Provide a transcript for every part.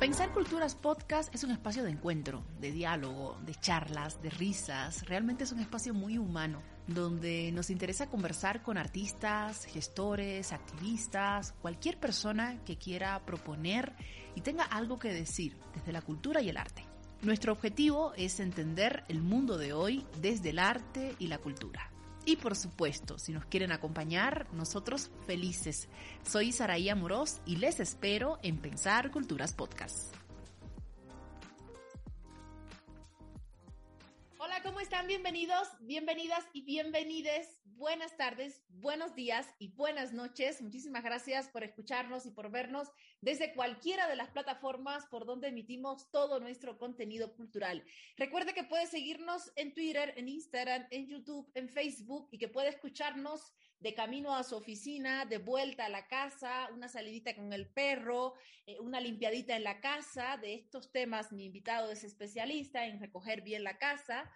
Pensar Culturas Podcast es un espacio de encuentro, de diálogo, de charlas, de risas. Realmente es un espacio muy humano, donde nos interesa conversar con artistas, gestores, activistas, cualquier persona que quiera proponer y tenga algo que decir desde la cultura y el arte. Nuestro objetivo es entender el mundo de hoy desde el arte y la cultura. Y por supuesto, si nos quieren acompañar, nosotros felices. Soy Saraí Amorós y les espero en Pensar Culturas Podcast. ¿Cómo están? Bienvenidos, bienvenidas y bienvenides. Buenas tardes, buenos días y buenas noches. Muchísimas gracias por escucharnos y por vernos desde cualquiera de las plataformas por donde emitimos todo nuestro contenido cultural. Recuerde que puede seguirnos en Twitter, en Instagram, en YouTube, en Facebook y que puede escucharnos de camino a su oficina, de vuelta a la casa, una salidita con el perro, eh, una limpiadita en la casa. De estos temas, mi invitado es especialista en recoger bien la casa.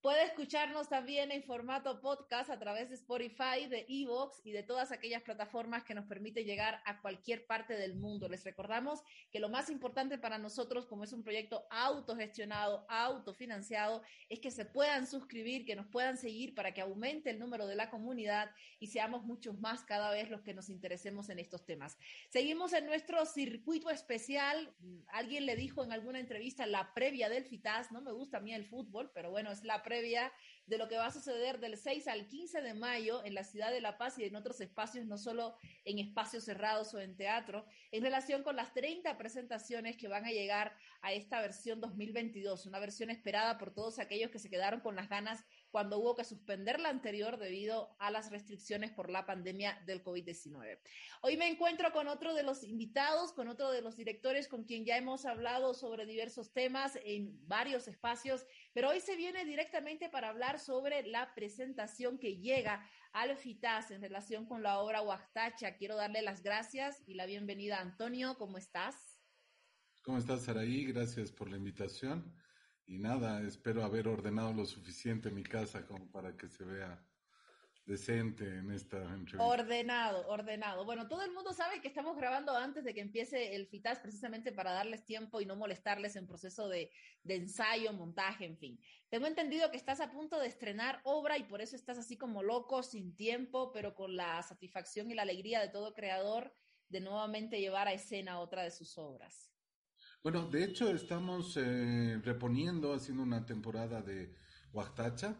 Puede escucharnos también en formato podcast a través de Spotify, de Evox y de todas aquellas plataformas que nos permiten llegar a cualquier parte del mundo. Les recordamos que lo más importante para nosotros, como es un proyecto autogestionado, autofinanciado, es que se puedan suscribir, que nos puedan seguir para que aumente el número de la comunidad y seamos muchos más cada vez los que nos interesemos en estos temas. Seguimos en nuestro circuito especial. Alguien le dijo en alguna entrevista la previa del FITAS, no me gusta a mí el fútbol, pero bueno, es la previa de lo que va a suceder del 6 al 15 de mayo en la ciudad de La Paz y en otros espacios, no solo en espacios cerrados o en teatro, en relación con las 30 presentaciones que van a llegar a esta versión 2022, una versión esperada por todos aquellos que se quedaron con las ganas cuando hubo que suspender la anterior debido a las restricciones por la pandemia del COVID-19. Hoy me encuentro con otro de los invitados, con otro de los directores con quien ya hemos hablado sobre diversos temas en varios espacios, pero hoy se viene directamente para hablar sobre la presentación que llega al FITAS en relación con la obra Huactacha. Quiero darle las gracias y la bienvenida a Antonio. ¿Cómo estás? ¿Cómo estás, Saraí? Gracias por la invitación y nada, espero haber ordenado lo suficiente mi casa como para que se vea decente en esta entrevista. Ordenado, ordenado. Bueno, todo el mundo sabe que estamos grabando antes de que empiece el FITAS precisamente para darles tiempo y no molestarles en proceso de, de, ensayo, montaje, en fin. Tengo entendido que estás a punto de estrenar obra y por eso estás así como loco, sin tiempo, pero con la satisfacción y la alegría de todo creador de nuevamente llevar a escena otra de sus obras. Bueno, de hecho estamos eh, reponiendo, haciendo una temporada de Huactacha,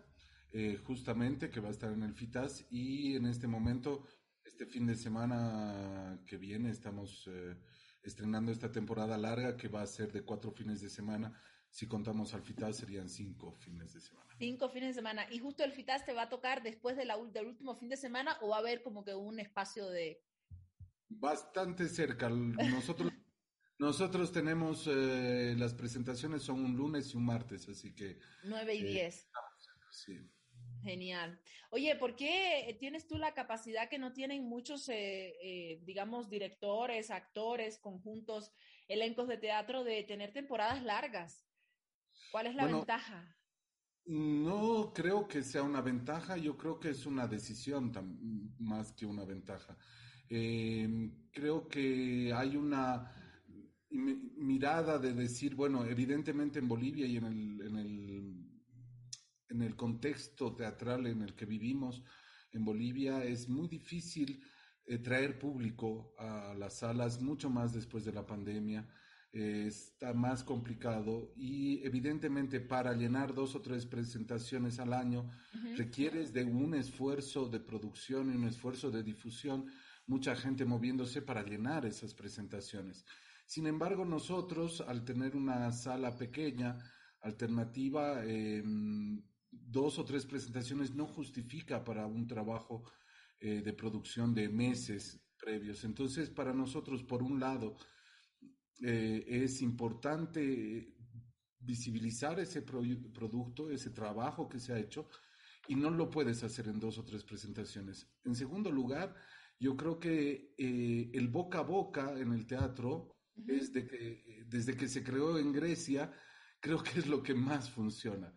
eh, justamente que va a estar en el FITAS y en este momento, este fin de semana que viene, estamos eh, estrenando esta temporada larga que va a ser de cuatro fines de semana. Si contamos al FITAS serían cinco fines de semana. Cinco fines de semana. ¿Y justo el FITAS te va a tocar después de la, del último fin de semana o va a haber como que un espacio de... Bastante cerca. Nosotros nosotros tenemos, eh, las presentaciones son un lunes y un martes, así que... 9 y 10. Eh, sí. Genial. Oye, ¿por qué tienes tú la capacidad que no tienen muchos, eh, eh, digamos, directores, actores, conjuntos, elencos de teatro de tener temporadas largas? ¿Cuál es la bueno, ventaja? No creo que sea una ventaja, yo creo que es una decisión más que una ventaja. Eh, creo que hay una mirada de decir, bueno, evidentemente en Bolivia y en el, en el, en el contexto teatral en el que vivimos en Bolivia es muy difícil eh, traer público a las salas, mucho más después de la pandemia. Eh, está más complicado y evidentemente para llenar dos o tres presentaciones al año uh -huh. requieres de un esfuerzo de producción y un esfuerzo de difusión, mucha gente moviéndose para llenar esas presentaciones. Sin embargo, nosotros, al tener una sala pequeña, alternativa, eh, dos o tres presentaciones no justifica para un trabajo eh, de producción de meses previos. Entonces, para nosotros, por un lado, eh, es importante visibilizar ese pro producto, ese trabajo que se ha hecho, y no lo puedes hacer en dos o tres presentaciones. En segundo lugar, yo creo que eh, el boca a boca en el teatro es de que, desde que se creó en Grecia, creo que es lo que más funciona.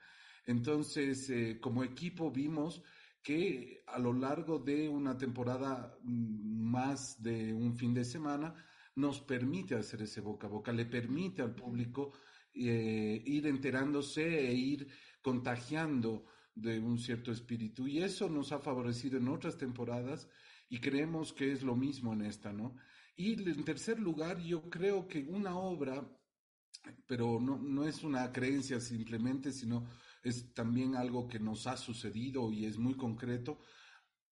Entonces, eh, como equipo vimos que a lo largo de una temporada más de un fin de semana, nos permite hacer ese boca a boca, le permite al público eh, ir enterándose e ir contagiando de un cierto espíritu. Y eso nos ha favorecido en otras temporadas y creemos que es lo mismo en esta, ¿no? Y en tercer lugar, yo creo que una obra, pero no, no es una creencia simplemente, sino es también algo que nos ha sucedido y es muy concreto.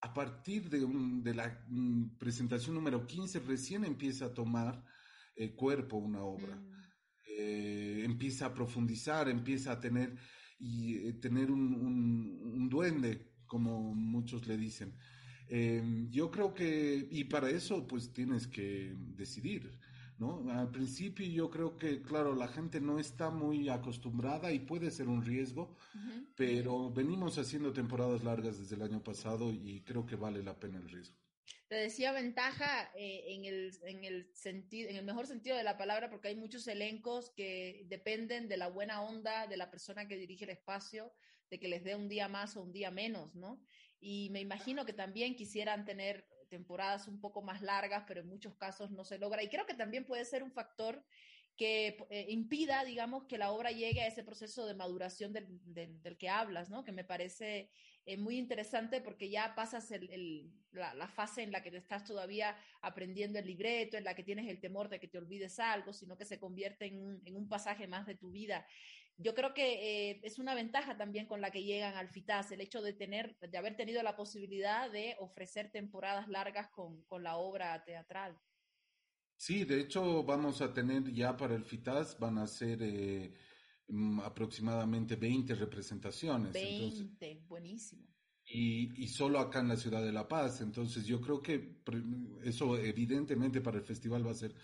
A partir de, de la mm, presentación número 15 recién empieza a tomar eh, cuerpo una obra. Mm. Eh, empieza a profundizar, empieza a tener y eh, tener un, un, duende, como muchos le dicen. Yo creo que, y para eso pues tienes que decidir. ¿no? Al principio yo creo que, claro, la gente no está muy acostumbrada y puede ser un riesgo, pero venimos haciendo temporadas largas desde el año pasado y creo que vale la pena el riesgo. Te decía ventaja eh, en, el, en, el sentido, en el mejor sentido de la palabra, porque hay muchos elencos que dependen de la buena onda de la persona que dirige el espacio, de que les dé un día más o un día menos, ¿no? Y me imagino que también quisieran tener temporadas un poco más largas, pero en muchos casos no se logra. Y creo que también puede ser un factor que eh, impida, digamos, que la obra llegue a ese proceso de maduración del, del, que hablas, ¿no? Que me parece eh, muy interesante porque ya pasas el, la, la, fase en la que te estás todavía aprendiendo el libreto, en la que tienes el temor de que te olvides algo, sino que se convierte en en un pasaje más de tu vida yo creo que eh, es una ventaja también con la que llegan al FITAS, el hecho de tener, de haber tenido la posibilidad de ofrecer temporadas largas con, con la obra teatral. Sí, de hecho vamos a tener ya para el FITAS, van a ser eh, mm, aproximadamente 20 representaciones. 20, buenísimo. Y, y, solo acá en la ciudad de La Paz. Entonces yo creo que eso evidentemente para el festival va a ser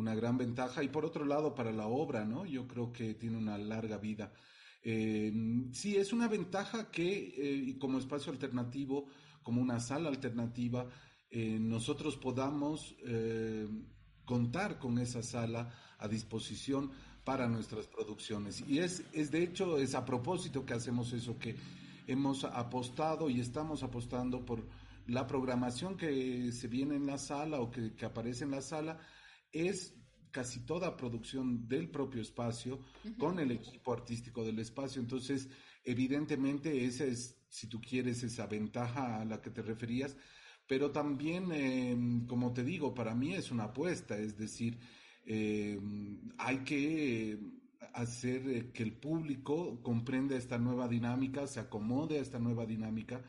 una gran ventaja. Y por otro lado, para la obra, ¿no? Yo creo que tiene una larga vida. Eh, sí, es una ventaja que, eh, como espacio alternativo, como una sala alternativa, eh, nosotros podamos contar con esa sala a disposición para nuestras producciones. Y es, es de hecho, es a propósito que hacemos eso, que hemos apostado y estamos apostando por la programación que se viene en la sala o que, que aparece en la sala, es casi toda producción del propio espacio con el equipo artístico del espacio. Entonces, evidentemente, esa es, si tú quieres, esa ventaja a la que te referías, pero también, em, como te digo, para mí es una apuesta, es decir, em, hay que hacer eh, que el público comprenda esta nueva dinámica, se acomode a esta nueva dinámica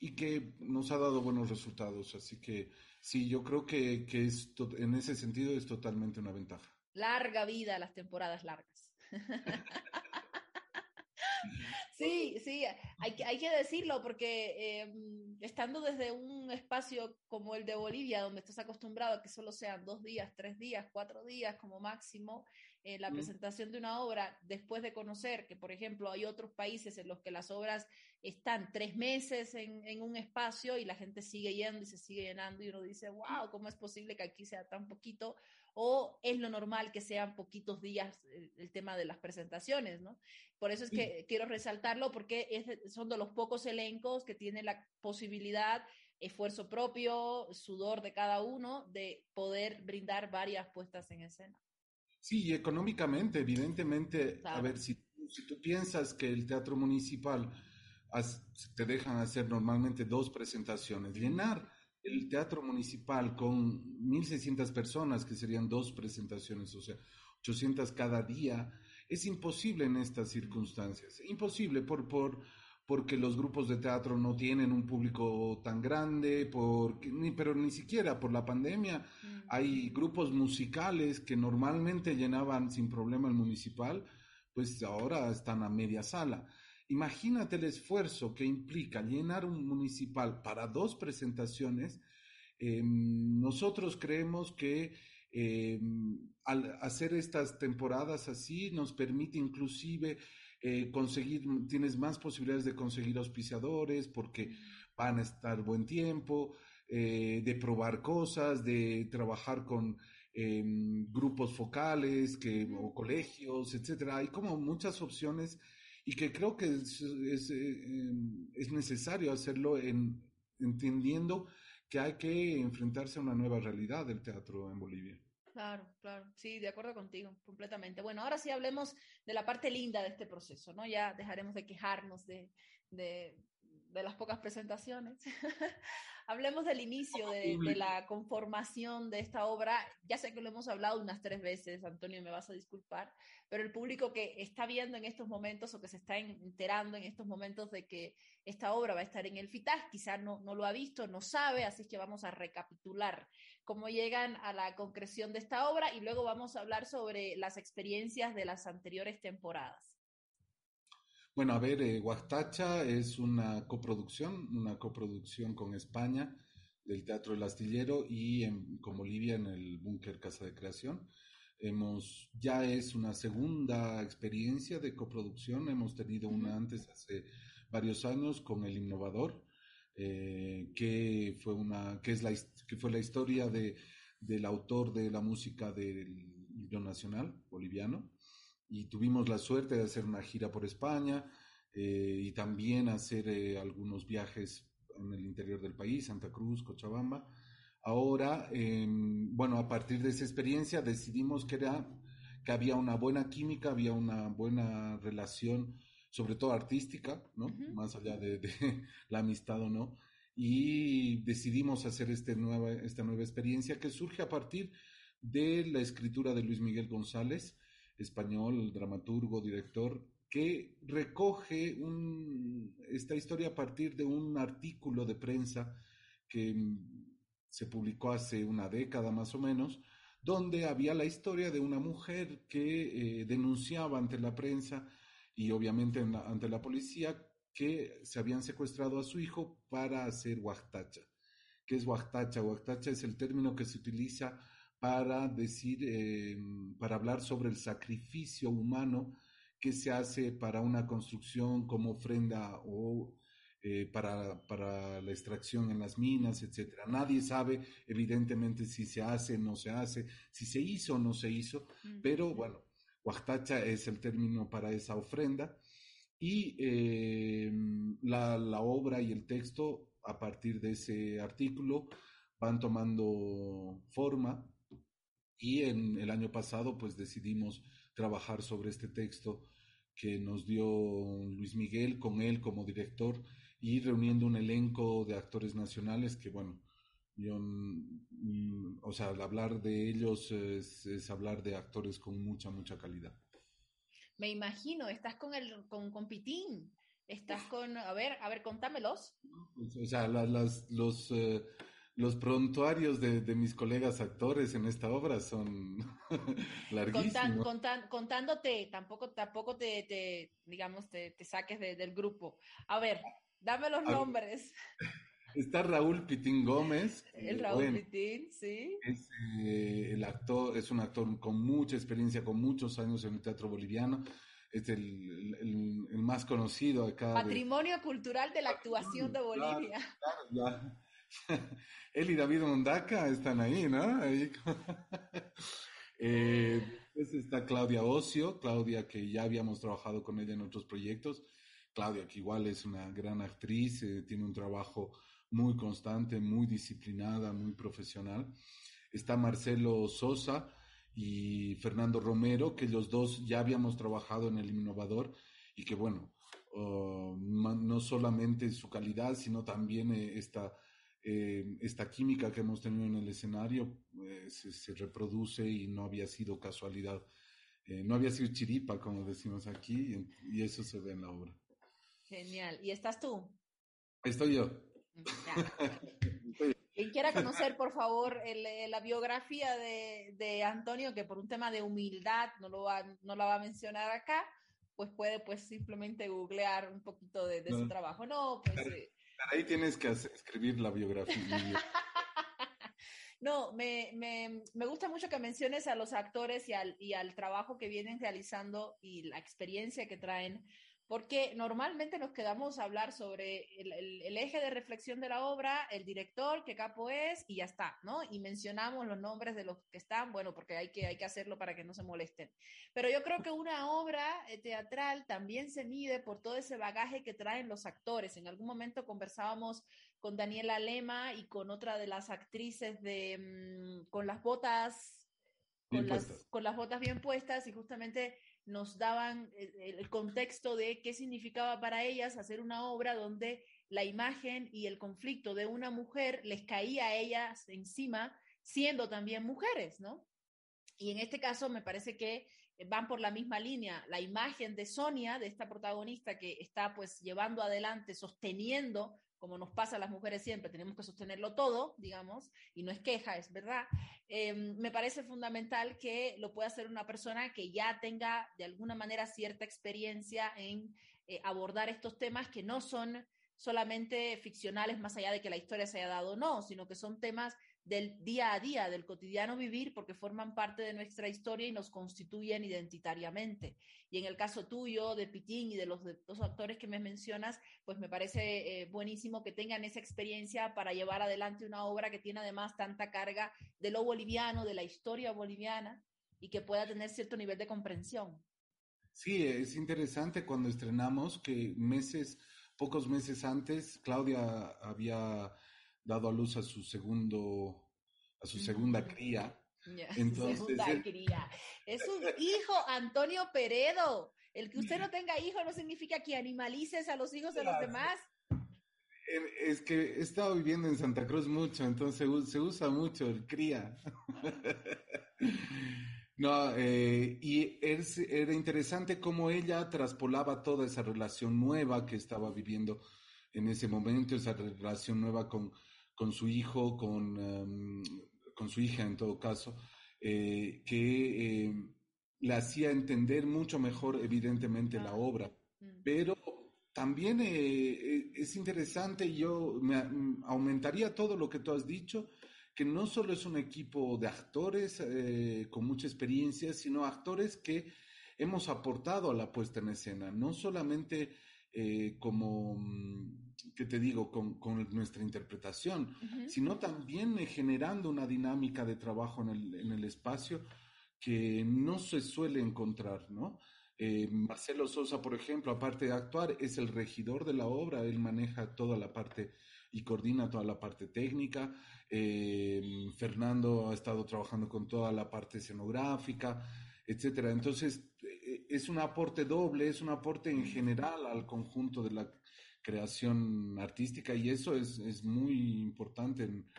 y que nos ha dado buenos resultados. Así que Sí, yo creo que, que es en ese sentido es totalmente una ventaja. Larga vida las temporadas largas. Sí, sí, hay que, hay que decirlo porque em, estando desde un espacio como el de Bolivia, donde estás acostumbrado a que solo sean dos días, tres días, cuatro días como máximo, eh, la presentación de una obra, después de conocer que, por ejemplo, hay otros países en los que las obras están tres meses en, en un espacio y la gente sigue yendo y se sigue llenando y uno dice, wow, ¿cómo es posible que aquí sea tan poquito? o es lo normal que sean poquitos días el, tema de las presentaciones, ¿no? Por eso es que quiero resaltarlo porque es, son de los pocos elencos que tienen la posibilidad, esfuerzo propio, sudor de cada uno, de poder brindar varias puestas en escena. Sí, y económicamente, evidentemente, a ver, si, si tú piensas que el teatro municipal te dejan hacer normalmente dos presentaciones, llenar el teatro municipal con 1.600 personas, que serían dos presentaciones, o sea, 800 cada día, es imposible en estas circunstancias. Imposible por, por, porque los grupos de teatro no tienen un público tan grande, por, ni, pero ni siquiera por la pandemia. Mm. Hay grupos musicales que normalmente llenaban sin problema el municipal, pues ahora están a media sala. Imagínate el esfuerzo que implica llenar un municipal para dos presentaciones. Em, nosotros creemos que em, al hacer estas temporadas así nos permite inclusive eh, conseguir, tienes más posibilidades de conseguir auspiciadores porque van a estar buen tiempo, eh, de probar cosas, de trabajar con em, grupos focales que, o colegios, etcétera. Hay como muchas opciones y que creo que es, es, eh, es necesario hacerlo en, entendiendo que hay que enfrentarse a una nueva realidad del teatro en Bolivia. Claro, claro, sí, de acuerdo contigo, completamente. Bueno, ahora sí hablemos de la parte linda de este proceso, ¿no? Ya dejaremos de quejarnos de, de, de las pocas presentaciones. Hablemos del inicio de, de, la conformación de esta obra. Ya sé que lo hemos hablado unas tres veces, Antonio, me vas a disculpar, pero el público que está viendo en estos momentos o que se está enterando en estos momentos de que esta obra va a estar en el FITAS, quizás no, no lo ha visto, no sabe, así que vamos a recapitular cómo llegan a la concreción de esta obra y luego vamos a hablar sobre las experiencias de las anteriores temporadas. Bueno, a ver, eh, Huastacha es una coproducción, una coproducción con España del Teatro El Astillero y en, con Bolivia en el Búnker Casa de Creación. Hemos, ya es una segunda experiencia de coproducción, hemos tenido una antes hace varios años con El Innovador, eh, que, fue una, que, es la, que fue la historia de, del autor de la música del himno nacional boliviano y tuvimos la suerte de hacer una gira por España eh, y también hacer eh, algunos viajes en el interior del país, Santa Cruz, Cochabamba. Ahora, eh, bueno, a partir de esa experiencia decidimos que, era, que había una buena química, había una buena relación, sobre todo artística, ¿no? Uh -huh. Más allá de, de, la amistad o no. Y decidimos hacer este nueva, esta nueva experiencia que surge a partir de la escritura de Luis Miguel González, español, dramaturgo, director, que recoge un, esta historia a partir de un artículo de prensa que se publicó hace una década más o menos, donde había la historia de una mujer que eh, denunciaba ante la prensa y obviamente la, ante la policía que se habían secuestrado a su hijo para hacer huactacha. ¿Qué es huactacha? Huactacha es el término que se utiliza para decir, eh, para hablar sobre el sacrificio humano que se hace para una construcción como ofrenda o eh, para, para, la extracción en las minas, etcétera. Nadie sabe, evidentemente, si se hace o no se hace, si se hizo o no se hizo, mm. pero bueno, huactacha es el término para esa ofrenda. Y eh, la, la obra y el texto a partir de ese artículo van tomando forma. Y en el año pasado pues decidimos trabajar sobre este texto que nos dio Luis Miguel con él como director y reuniendo un elenco de actores nacionales que bueno, yo, mm, o sea, hablar de ellos es, es, hablar de actores con mucha, mucha calidad. Me imagino, estás con el, con, con Pitín, estás con, a ver, a ver, contámelos. O sea, las, las los, eh, los prontuarios de, de, mis colegas actores en esta obra son larguísimos. Contan, contan, contándote, tampoco, tampoco te, te digamos, te, te saques de, del grupo. A ver, dame los A nombres. Está Raúl Pitín Gómez. El Raúl bueno, Pitín, sí. Es, eh, el actor, es un actor con mucha experiencia, con muchos años en el teatro boliviano. Es el, el, el más conocido acá. Patrimonio cultural de la actuación de Bolivia. Claro. Él y David Mondaca están ahí, ¿no? Ahí. eh, pues está Claudia Ocio, Claudia que ya habíamos trabajado con ella en otros proyectos. Claudia que igual es una gran actriz, eh, tiene un trabajo muy constante, muy disciplinada, muy profesional. Está Marcelo Sosa y Fernando Romero, que los dos ya habíamos trabajado en el Innovador y que bueno, uh, no solamente su calidad, sino también eh, esta eh, esta química que hemos tenido en el escenario eh, se, se, reproduce y no había sido casualidad, no había sido chiripa, como decimos aquí, y, y, eso se ve en la obra. Genial. ¿Y estás tú? Estoy yo. Quien quiera conocer, por favor, el, la biografía de, de, Antonio, que por un tema de humildad no, lo va, no la va a mencionar acá, pues puede pues simplemente googlear un poquito de, de no. su trabajo. No, pues... Eh, Ahí tienes que hacer, escribir la biografía. no, me, me, me, gusta mucho que menciones a los actores y al, y al trabajo que vienen realizando y la experiencia que traen porque normalmente nos quedamos a hablar sobre el, el, el, eje de reflexión de la obra, el director, qué capo es, y ya está, ¿no? Y mencionamos los nombres de los que están, bueno, porque hay que, hay que hacerlo para que no se molesten. Pero yo creo que una obra eh, teatral también se mide por todo ese bagaje que traen los actores. En algún momento conversábamos con Daniela Lema y con otra de las actrices de, mmm, con las botas con, las, con las botas bien puestas y justamente nos daban eh, el contexto de qué significaba para ellas hacer una obra donde la imagen y el conflicto de una mujer les caía a ellas encima, siendo también mujeres, ¿no? Y en este caso me parece que van por la misma línea. La imagen de Sonia, de esta protagonista que está pues llevando adelante, sosteniendo como nos pasa a las mujeres siempre, tenemos que sostenerlo todo, digamos, y no es queja, es verdad, em, me parece fundamental que lo pueda hacer una persona que ya tenga de alguna manera cierta experiencia en eh, abordar estos temas que no son solamente ficcionales más allá de que la historia se haya dado o no, sino que son temas del día a día, del cotidiano vivir, porque forman parte de nuestra historia y nos constituyen identitariamente. Y en el caso tuyo, de Pitín y de los dos actores que me mencionas, pues me parece eh, buenísimo que tengan esa experiencia para llevar adelante una obra que tiene además tanta carga de lo boliviano, de la historia boliviana, y que pueda tener cierto nivel de comprensión. Sí, es interesante cuando estrenamos que meses, pocos meses antes, Claudia había dado a luz a su segundo, a su segunda cría. Entonces, segunda cría. Es un hijo, Antonio Peredo. El que usted no tenga hijo no significa que animalices a los hijos de los demás. Es que he estado viviendo en Santa Cruz mucho, entonces se usa mucho el cría. No, eh, y era interesante cómo ella traspolaba toda esa relación nueva que estaba viviendo en ese momento, esa relación nueva con, con su hijo, con, em, con su hija en todo caso, eh, que le hacía entender mucho mejor, evidentemente, la obra. Mm. Pero también eh, eh, es interesante, yo me, mm, aumentaría todo lo que tú has dicho, que no solo es un equipo de actores con mucha experiencia, sino actores que hemos aportado a la puesta en escena, no solamente como mm, que te digo, con, con nuestra interpretación, sino también eh, generando una dinámica de trabajo en el, en el, espacio que no se suele encontrar, ¿no? Eh, Marcelo Sosa, por ejemplo, aparte de actuar, es el regidor de la obra, él maneja toda la parte y coordina toda la parte técnica. Eh, Fernando ha estado trabajando con toda la parte escenográfica, etcétera. Entonces, es un aporte doble, es un aporte en general al conjunto de la, creación artística y eso es, es muy importante en,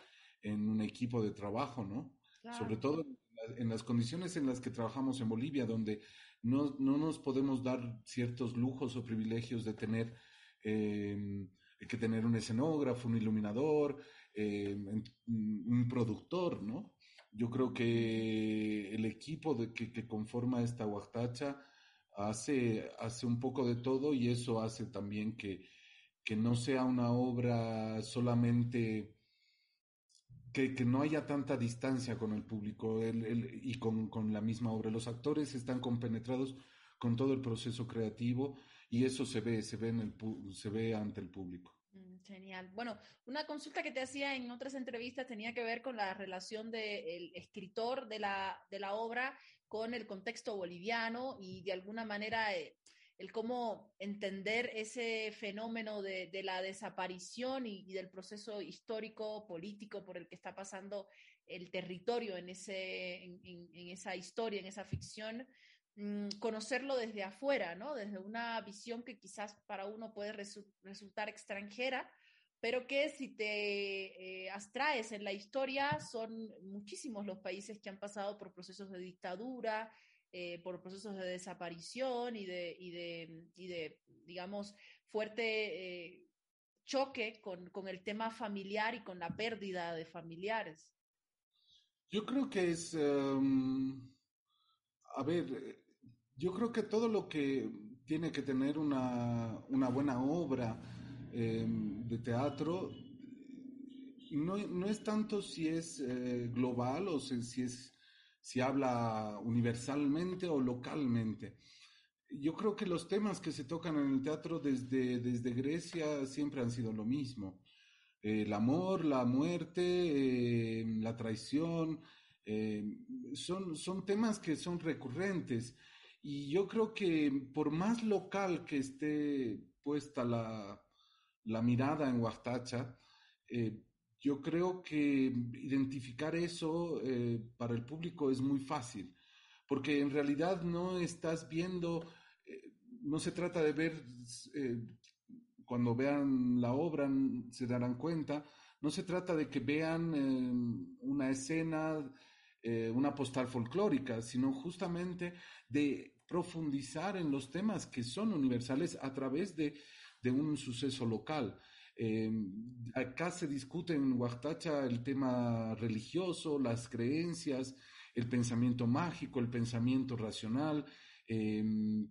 en, un equipo de trabajo, ¿no? Sobre todo en las condiciones en las que trabajamos en Bolivia, donde no, no nos podemos dar ciertos lujos o privilegios de tener eh, que tener un escenógrafo, un iluminador, eh, un productor, ¿no? Yo creo que el equipo de, que, que conforma esta Huactacha hace, hace un poco de todo y eso hace también que, que no sea una obra solamente, que, que no haya tanta distancia con el público y con, con, la misma obra. Los actores están compenetrados con todo el proceso creativo y eso se ve, se ve, se ve ante el público. Mm, genial. Bueno, una consulta que te hacía en otras entrevistas tenía que ver con la relación del escritor de la, de la obra con el contexto boliviano y de alguna manera eh, el cómo entender ese fenómeno de, la desaparición y, del proceso histórico, político por el que está pasando el territorio en, ese, en, esa historia, en esa ficción, mm, conocerlo desde afuera, ¿no? Desde una visión que quizás para uno puede resultar extranjera, pero que si te eh, abstraes en la historia, son muchísimos los países que han pasado por procesos de dictadura, eh, por procesos de desaparición y de, y de, y de digamos, fuerte eh, choque con, con, el tema familiar y con la pérdida de familiares. Yo creo que es, em, a ver, yo creo que todo lo que tiene que tener una, una buena obra em, de teatro no, no, es tanto si es eh, global o si es si habla universalmente o localmente. Yo creo que los temas que se tocan en el teatro desde, desde Grecia siempre han sido lo mismo. el amor, la muerte, eh, la traición, eh, son, son temas que son recurrentes. Y yo creo que por más local que esté puesta la, la mirada en Huastacha, eh, yo creo que identificar eso eh, para el público es muy fácil, porque en realidad no estás viendo, eh, no se trata de ver, eh, cuando vean la obra se darán cuenta, no se trata de que vean una escena, una postal folclórica, sino justamente de profundizar en los temas que son universales a través de, de un suceso local. Eh, acá se discute en Huachtacha el tema religioso, las creencias, el pensamiento mágico, el pensamiento racional, eh,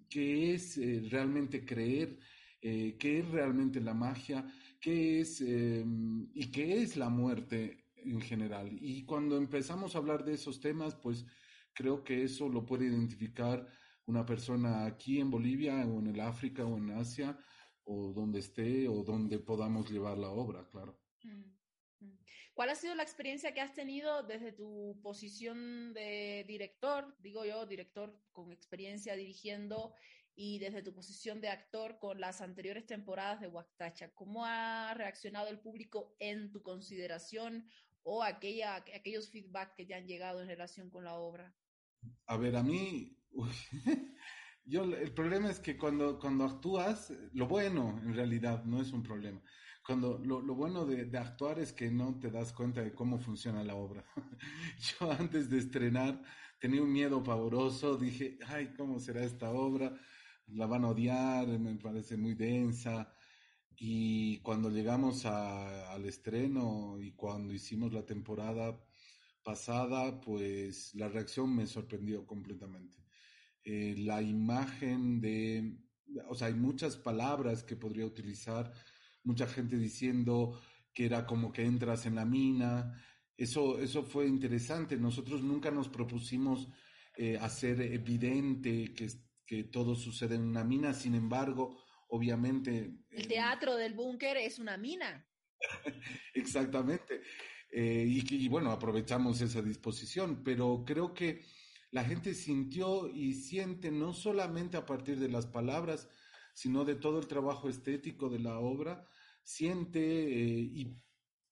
qué es eh, realmente creer, qué es realmente la magia, qué es y qué es la muerte en general. Y cuando empezamos a hablar de esos temas, pues creo que eso lo puede identificar una persona aquí en Bolivia o en el África o en Asia o donde esté o donde podamos llevar la obra, claro. Mm, mm. ¿Cuál ha sido la experiencia que has tenido desde tu posición de director, digo yo, director con experiencia dirigiendo y desde tu posición de actor con las anteriores temporadas de Huactacha? ¿Cómo ha reaccionado el público en tu consideración o aquella, aquellos feedback que te han llegado en relación con la obra? A ver, a mí, Yo, el problema es que cuando, cuando actúas, lo bueno en realidad no es un problema. Cuando lo, lo bueno de, de, actuar es que no te das cuenta de cómo funciona la obra. Yo antes de estrenar tenía un miedo pavoroso, dije, ay, ¿cómo será esta obra? La van a odiar, me parece muy densa. Y cuando llegamos al estreno y cuando hicimos la temporada pasada, pues la reacción me sorprendió completamente eh, la imagen de, o sea, hay muchas palabras que podría utilizar, mucha gente diciendo que era como que entras en la mina, eso, eso fue interesante, nosotros nunca nos propusimos eh, hacer evidente que, que todo sucede en una mina, sin embargo, obviamente... El teatro del búnker es una mina. Exactamente. Eh, y, y, bueno, aprovechamos esa disposición, pero creo que la gente sintió y siente no solamente a partir de las palabras, sino de todo el trabajo estético de la obra, siente eh, y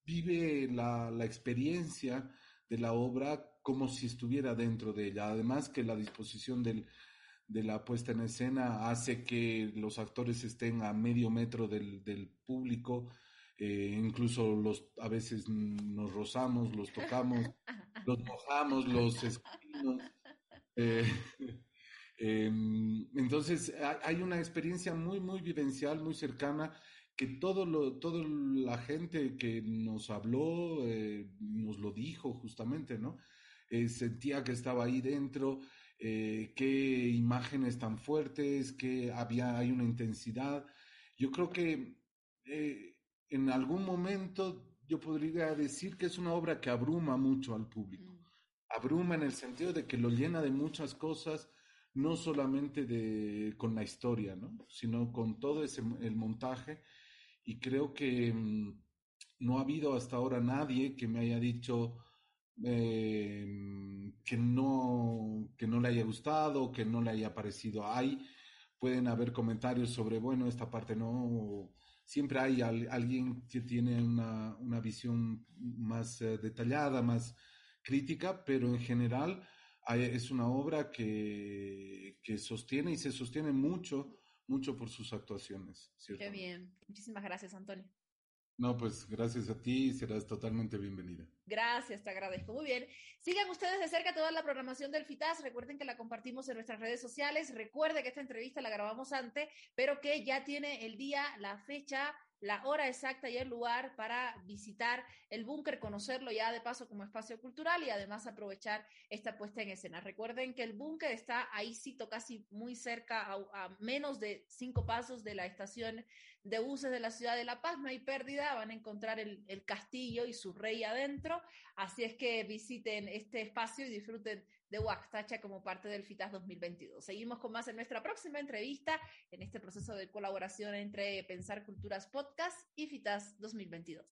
vive la, experiencia de la obra como si estuviera dentro de ella. Además que la disposición del, de la puesta en escena hace que los actores estén a medio metro del, público, eh, incluso los, a veces nos rozamos, los tocamos, los mojamos, los escupimos. Eh, em, entonces, hay una experiencia muy, muy vivencial, muy cercana, que todo lo, toda la gente que nos habló eh, nos lo dijo justamente, ¿no? Eh, sentía que estaba ahí dentro, qué imágenes tan fuertes, que había, hay una intensidad. Yo creo que en algún momento yo podría decir que es una obra que abruma mucho al público abruma en el sentido de que lo llena de muchas cosas, no solamente de, con la historia, ¿no? sino con todo ese, el montaje. Y creo que mm, no ha habido hasta ahora nadie que me haya dicho eh, que, no, que no le haya gustado, que no le haya parecido. Hay, pueden haber comentarios sobre, bueno, esta parte no. Siempre hay alguien que tiene una, una visión más eh, detallada, más, crítica, pero en general es una obra que, que sostiene y se sostiene mucho, mucho por sus actuaciones. Qué bien. Muchísimas gracias, Antonio. No, pues gracias a ti, serás totalmente bienvenida. Gracias, te agradezco. Muy bien. Sigan ustedes de cerca toda la programación del FITAS. Recuerden que la compartimos en nuestras redes sociales. Recuerde que esta entrevista la grabamos antes, pero que ya tiene el día, la fecha, la hora exacta y el lugar para visitar el búnker, conocerlo ya de paso como espacio cultural y además aprovechar esta puesta en escena. Recuerden que el búnker está ahí, cito, casi muy cerca, a, menos de cinco pasos de la estación de buses de la ciudad de La Paz. No hay pérdida, van a encontrar el, el castillo y su rey adentro. Así es que visiten este espacio y disfruten de Huactacha como parte del FITAS 2022. Seguimos con más en nuestra próxima entrevista en este proceso de colaboración entre Pensar Culturas Podcast y FITAS 2022.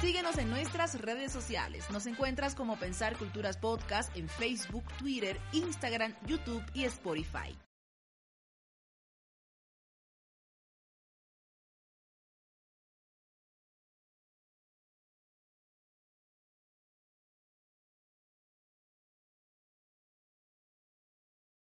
Síguenos en nuestras redes sociales. Nos encuentras como Pensar Culturas Podcast en Facebook, Twitter, Instagram, YouTube y Spotify.